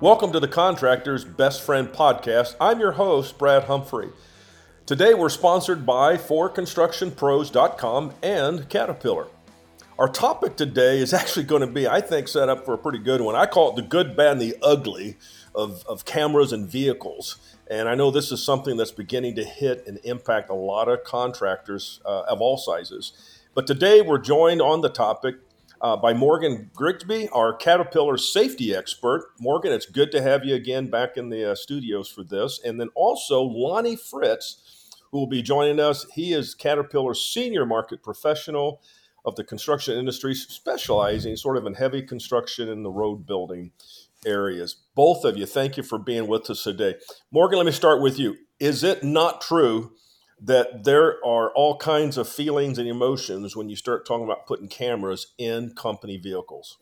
Welcome to the Contractor's Best Friend podcast. I'm your host, Brad Humphrey. Today we're sponsored by ForConstructionPros.com and Caterpillar. Our topic today is actually going to be, I think, set up for a pretty good one. I call it the good, bad, and the ugly of, of cameras and vehicles. And I know this is something that's beginning to hit and impact a lot of contractors uh, of all sizes. But today we're joined on the topic uh, by Morgan Grigsby, our Caterpillar safety expert. Morgan, it's good to have you again back in the uh, studios for this. And then also Lonnie Fritz, who will be joining us. He is Caterpillar's senior market professional of the construction industry, specializing sort of in heavy construction in the road building areas. Both of you, thank you for being with us today. Morgan, let me start with you. Is it not true that there are all kinds of feelings and emotions when you start talking about putting cameras in company vehicles.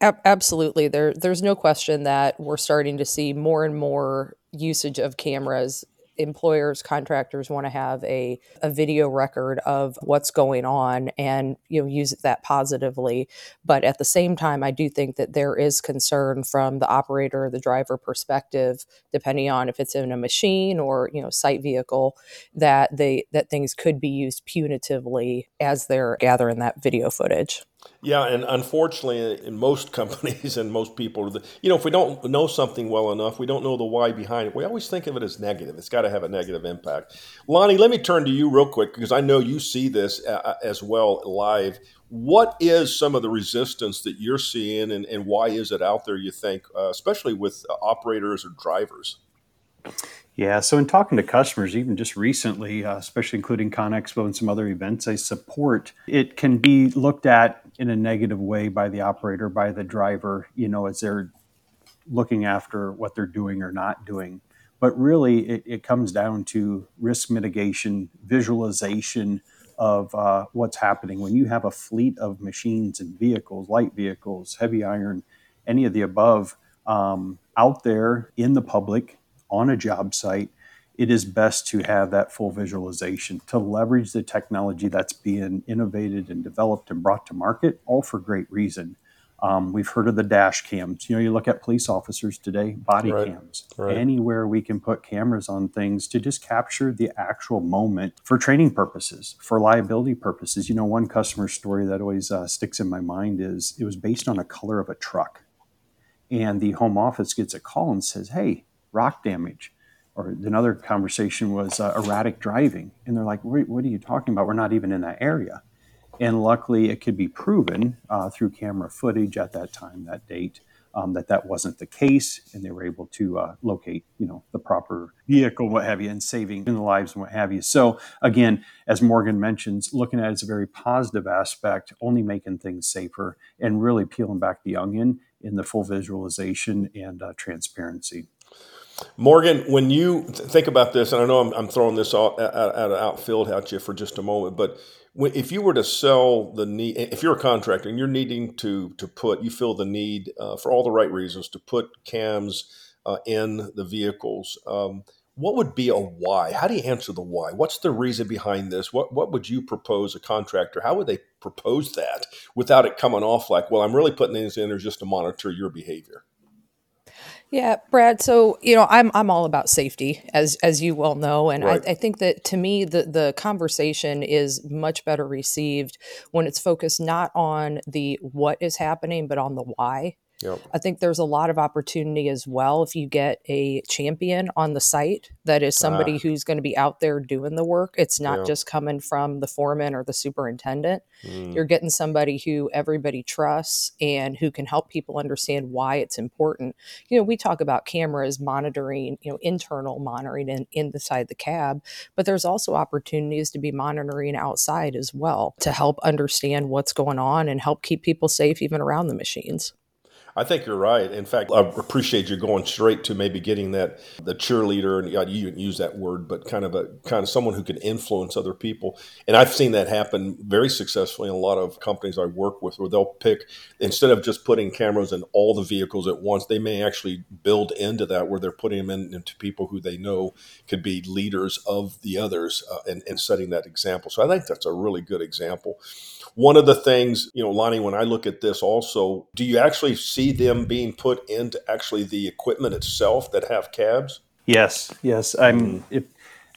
Absolutely. There, there's no question that we're starting to see more and more usage of cameras employers contractors want to have a, a video record of what's going on and you know use that positively. But at the same time i do think that there is concern from the operator or the driver perspective depending on if it's in a machine or you know site vehicle that they that things could be used punitively as they're gathering that video footage yeah, and unfortunately, in most companies and most people, you know, if we don't know something well enough, we don't know the why behind it. We always think of it as negative. It's got to have a negative impact. Lonnie, let me turn to you real quick because I know you see this uh, uh, as well live. What is some of the resistance that you're seeing, and, and why is it out there? You think, uh, especially with operators or drivers? Yeah, so in talking to customers, even just recently, uh, especially including ConExpo and some other events I support, it can be looked at in a negative way by the operator, by the driver, you know, as they're looking after what they're doing or not doing. But really, it, it comes down to risk mitigation, visualization of uh, what's happening. When you have a fleet of machines and vehicles, light vehicles, heavy iron, any of the above, um, out there in the public, on a job site, it is best to have that full visualization to leverage the technology that's being innovated and developed and brought to market, all for great reason. Um, we've heard of the dash cams. You know, you look at police officers today, body right. cams. Right. Anywhere we can put cameras on things to just capture the actual moment for training purposes, for liability purposes. You know, one customer story that always uh, sticks in my mind is it was based on a color of a truck. And the home office gets a call and says, Hey, rock damage. Or another conversation was uh, erratic driving. And they're like, what are you talking about? We're not even in that area. And luckily, it could be proven uh, through camera footage at that time, that date, um, that that wasn't the case, and they were able to uh, locate, you know, the proper vehicle, what have you, and saving in the lives and what have you. So again, as Morgan mentions, looking at it as a very positive aspect, only making things safer, and really peeling back the onion in the full visualization and uh, transparency. Morgan, when you think about this, and I know I'm, I'm throwing this out, out, out of outfield at you for just a moment, but when, if you were to sell the need, if you're a contractor and you're needing to to put, you feel the need uh, for all the right reasons to put cams uh, in the vehicles. Um, what would be a why? How do you answer the why? What's the reason behind this? What what would you propose a contractor? How would they propose that without it coming off like, well, I'm really putting these in there just to monitor your behavior? Yeah, Brad. So you know, I'm I'm all about safety, as as you well know, and right. I, I, think that to me, the the conversation is much better received when it's focused not on the what is happening, but on the why. Yep. I think there's a lot of opportunity as well if you get a champion on the site that is somebody ah. who's going to be out there doing the work. It's not yep. just coming from the foreman or the superintendent. Mm. You're getting somebody who everybody trusts and who can help people understand why it's important. You know, we talk about cameras monitoring, you know, internal monitoring in, inside the cab, but there's also opportunities to be monitoring outside as well to help understand what's going on and help keep people safe even around the machines. I think you're right. In fact, I appreciate you going straight to maybe getting that the cheerleader, and you didn't use that word, but kind of a kind of someone who can influence other people. And I've seen that happen very successfully in a lot of companies I work with, where they'll pick instead of just putting cameras in all the vehicles at once, they may actually build into that where they're putting them in, into people who they know could be leaders of the others uh, and, and setting that example. So I think that's a really good example. One of the things, you know, Lonnie, when I look at this also, do you actually see them being put into actually the equipment itself that have cabs? Yes, yes. I'm. Mm. If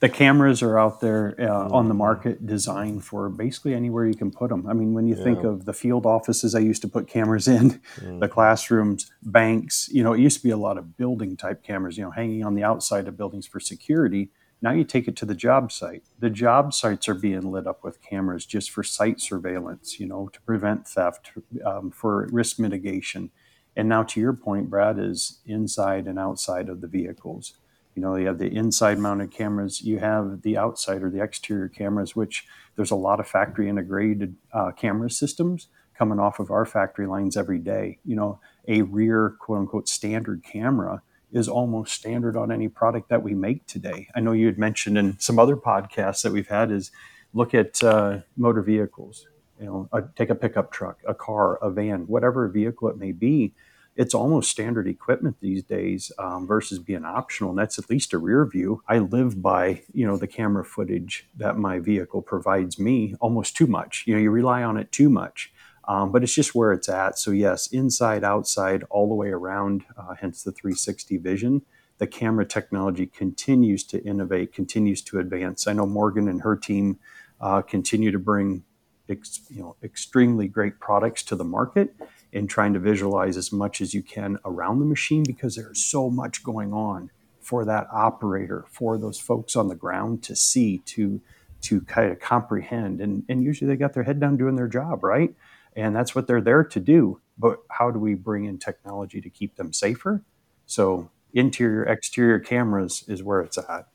the cameras are out there uh, mm. on the market, designed for basically anywhere you can put them. I mean, when you yeah. think of the field offices, I used to put cameras in, mm. the classrooms, banks. You know, it used to be a lot of building type cameras. You know, hanging on the outside of buildings for security. Now you take it to the job site. The job sites are being lit up with cameras just for site surveillance, you know, to prevent theft, um, for risk mitigation. And now, to your point, Brad, is inside and outside of the vehicles. You know, you have the inside mounted cameras, you have the outside or the exterior cameras, which there's a lot of factory integrated uh, camera systems coming off of our factory lines every day. You know, a rear quote unquote standard camera is almost standard on any product that we make today. I know you had mentioned in some other podcasts that we've had is look at uh, motor vehicles. You know, uh, take a pickup truck, a car, a van, whatever vehicle it may be. It's almost standard equipment these days um, versus being optional, and that's at least a rear view. I live by you know the camera footage that my vehicle provides me almost too much. You know, you rely on it too much um, but it's just where it's at. So, yes, inside, outside, all the way around, uh, hence the 360 vision. The camera technology continues to innovate, continues to advance. I know Morgan and her team uh, continue to bring ex, you know, extremely great products to the market and trying to visualize as much as you can around the machine because there's so much going on for that operator, for those folks on the ground to see, to to kind of comprehend. And, and usually they got their head down doing their job, right? and that's what they're there to do. But how do we bring in technology to keep them safer? So interior, exterior cameras is where it's at.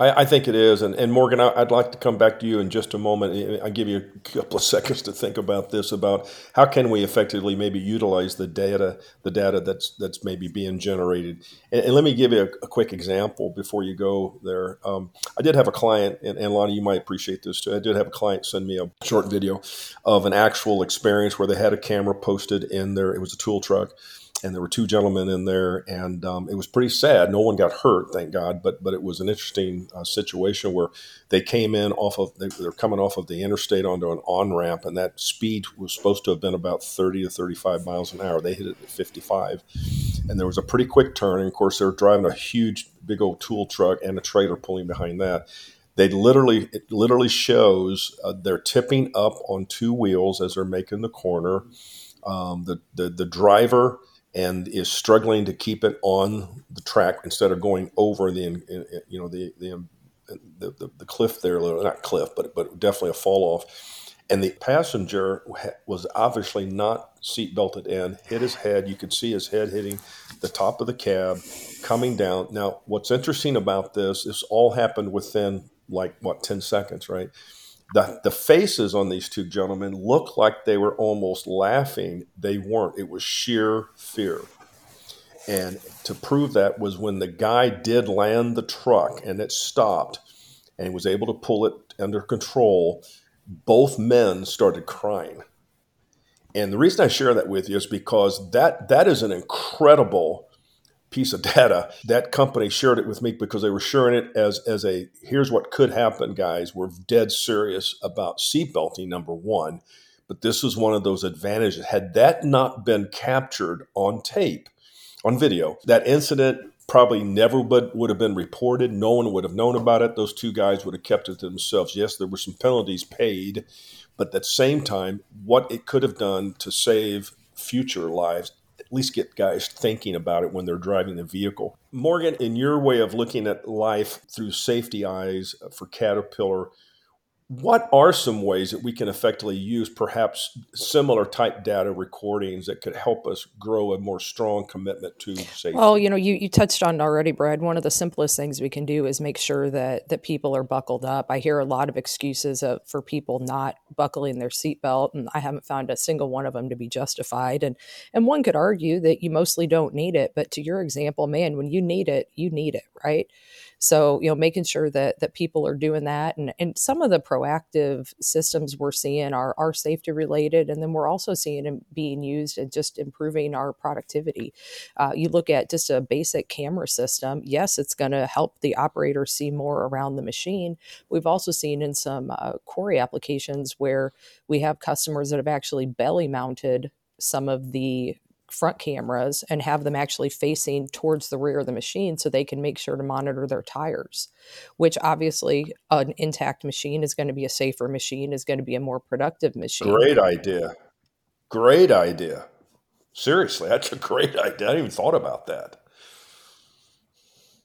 I, I think it is. And, and Morgan, I, would like to come back to you in just a moment. I'll give you a couple of seconds to think about this, about how can we effectively maybe utilize the data, the data that's that's maybe being generated. And, and let me give you a, a, quick example before you go there. Um, I did have a client, and, and Lonnie, you might appreciate this too. I did have a client send me a short video of an actual experience where they had a camera posted in there. It was a tool truck and there were two gentlemen in there, and um, it was pretty sad. No one got hurt, thank God, but but it was an interesting uh, situation where they came in off of they, they're coming off of the interstate onto an on ramp, and that speed was supposed to have been about thirty to thirty five miles an hour. They hit it at fifty five, and there was a pretty quick turn. And of course, they were driving a huge, big old tool truck and a trailer pulling behind that. They literally it literally shows uh, they're tipping up on two wheels as they're making the corner. Um, the, the the driver and is struggling to keep it on the track instead of going over the you know the the um, the, the, the cliff there not cliff but but definitely a fall off. And the passenger was obviously not seat belted in hit his head. You could see his head hitting the top of the cab coming down. Now what's interesting about this is all happened within like what 10 seconds right the, the faces on these two gentlemen looked like they were almost laughing. They weren't. It was sheer fear. And to prove that was when the guy did land the truck and it stopped and was able to pull it under control, both men started crying. And the reason I share that with you is because that that is an incredible piece of data. That company shared it with me because they were sharing it as as a here's what could happen, guys. We're dead serious about seatbelting, number one. But this is one of those advantages. Had that not been captured on tape, on video, that incident probably never would, would have been reported. No one would have known about it. Those two guys would have kept it to themselves. Yes, there were some penalties paid, but at the same time, what it could have done to save future lives at least get guys thinking about it when they're driving the vehicle. Morgan, in your way of looking at life through safety eyes for Caterpillar, what are some ways that we can effectively use perhaps similar type data recordings that could help us grow a more strong commitment to safety? Well, you know, you, you touched on already, Brad. One of the simplest things we can do is make sure that that people are buckled up. I hear a lot of excuses of, for people not buckling their seatbelt, and I haven't found a single one of them to be justified. And and one could argue that you mostly don't need it, but to your example, man, when you need it, you need it, right? So, you know, making sure that that people are doing that and, and some of the proactive systems we're seeing are, are safety related. And then we're also seeing them being used and just improving our productivity. Uh, you look at just a basic camera system. Yes, it's going to help the operator see more around the machine. We've also seen in some uh, quarry applications where we have customers that have actually belly mounted some of the front cameras and have them actually facing towards the rear of the machine so they can make sure to monitor their tires which obviously an intact machine is going to be a safer machine is going to be a more productive machine. Great idea. Great idea. Seriously that's a great idea. I didn't even thought about that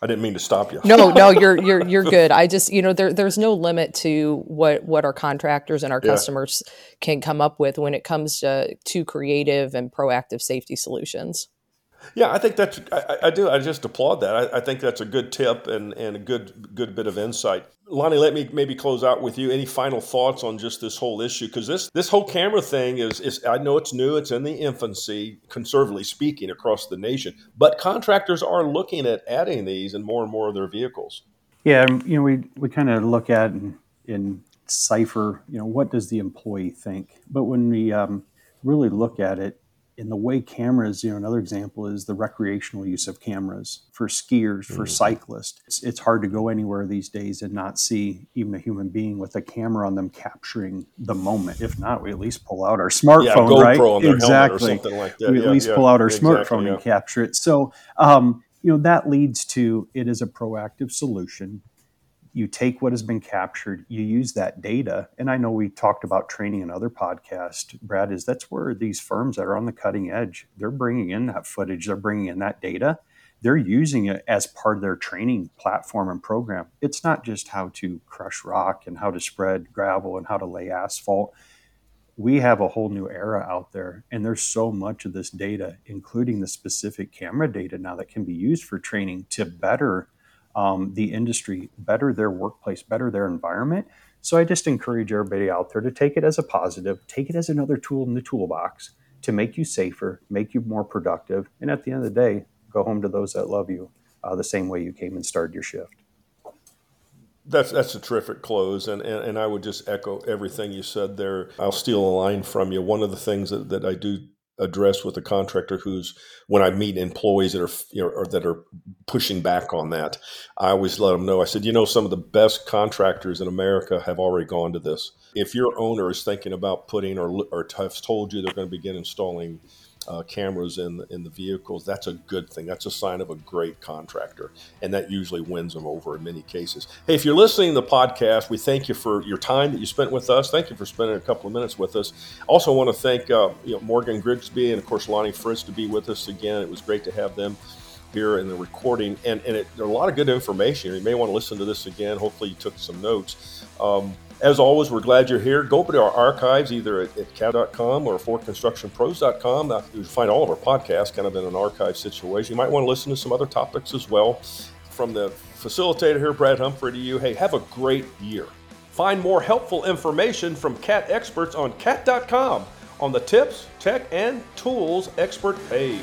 I didn't mean to stop you. no, no, you're you're you're good. I just you know there there's no limit to what what our contractors and our yeah. customers can come up with when it comes to to creative and proactive safety solutions. Yeah, I think that's I, I do. I just applaud that. I, I, think that's a good tip and, and a good good bit of insight. Lonnie, let me maybe close out with you. Any final thoughts on just this whole issue? Because this this whole camera thing is is I know it's new. It's in the infancy, conservatively speaking, across the nation. But contractors are looking at adding these in more and more of their vehicles. Yeah, you know, we we kind of look at in, in cipher. You know, what does the employee think? But when we um, really look at it, in the way cameras, you know, another example is the recreational use of cameras for skiers, for mm-hmm. cyclists. It's, it's, hard to go anywhere these days and not see even a human being with a camera on them capturing the moment. If not, we at least pull out our smartphone, yeah, right? exactly. Like we at least yeah, pull out our exactly, smartphone and capture it. So, um, you know, that leads to it is a proactive solution you take what has been captured, you use that data. And I know we talked about training in other podcasts, Brad, is that's where these firms that are on the cutting edge, they're bringing in that footage, they're bringing in that data. They're using it as part of their training platform and program. It's not just how to crush rock and how to spread gravel and how to lay asphalt. We have a whole new era out there, and there's so much of this data, including the specific camera data now that can be used for training to better um, the industry, better their workplace, better their environment. So I just encourage everybody out there to take it as a positive, take it as another tool in the toolbox to make you safer, make you more productive, and at the end of the day, go home to those that love you uh, the same way you came and started your shift. That's that's a terrific close, and, and, and I would just echo everything you said there. I'll steal a line from you. One of the things that, that I do address with a contractor who's when I meet employees that are you know or that are pushing back on that, I always let them know. I said, you know, some of the best contractors in America have already gone to this. If your owner is thinking about putting or or has told you they're going to begin installing uh, cameras in in the vehicles, that's a good thing. That's a sign of a great contractor, and that usually wins them over in many cases. Hey, if you're listening to the podcast, we thank you for your time that you spent with us. Thank you for spending a couple of minutes with us. Also, want to thank uh, you know, Morgan Grigsby and of course Lonnie Fritz to be with us again. It was great to have them here in the recording, and and it, there's a lot of good information. You may want to listen to this again. Hopefully, you took some notes. Um, as always, we're glad you're here. Go over to our archives either at, at cat.com or forconstructionpros.com. You'll find all of our podcasts kind of in an archive situation. You might want to listen to some other topics as well. From the facilitator here, Brad Humphrey, to you, hey, have a great year. Find more helpful information from CAT experts on cat.com on the Tips, Tech, and Tools expert page.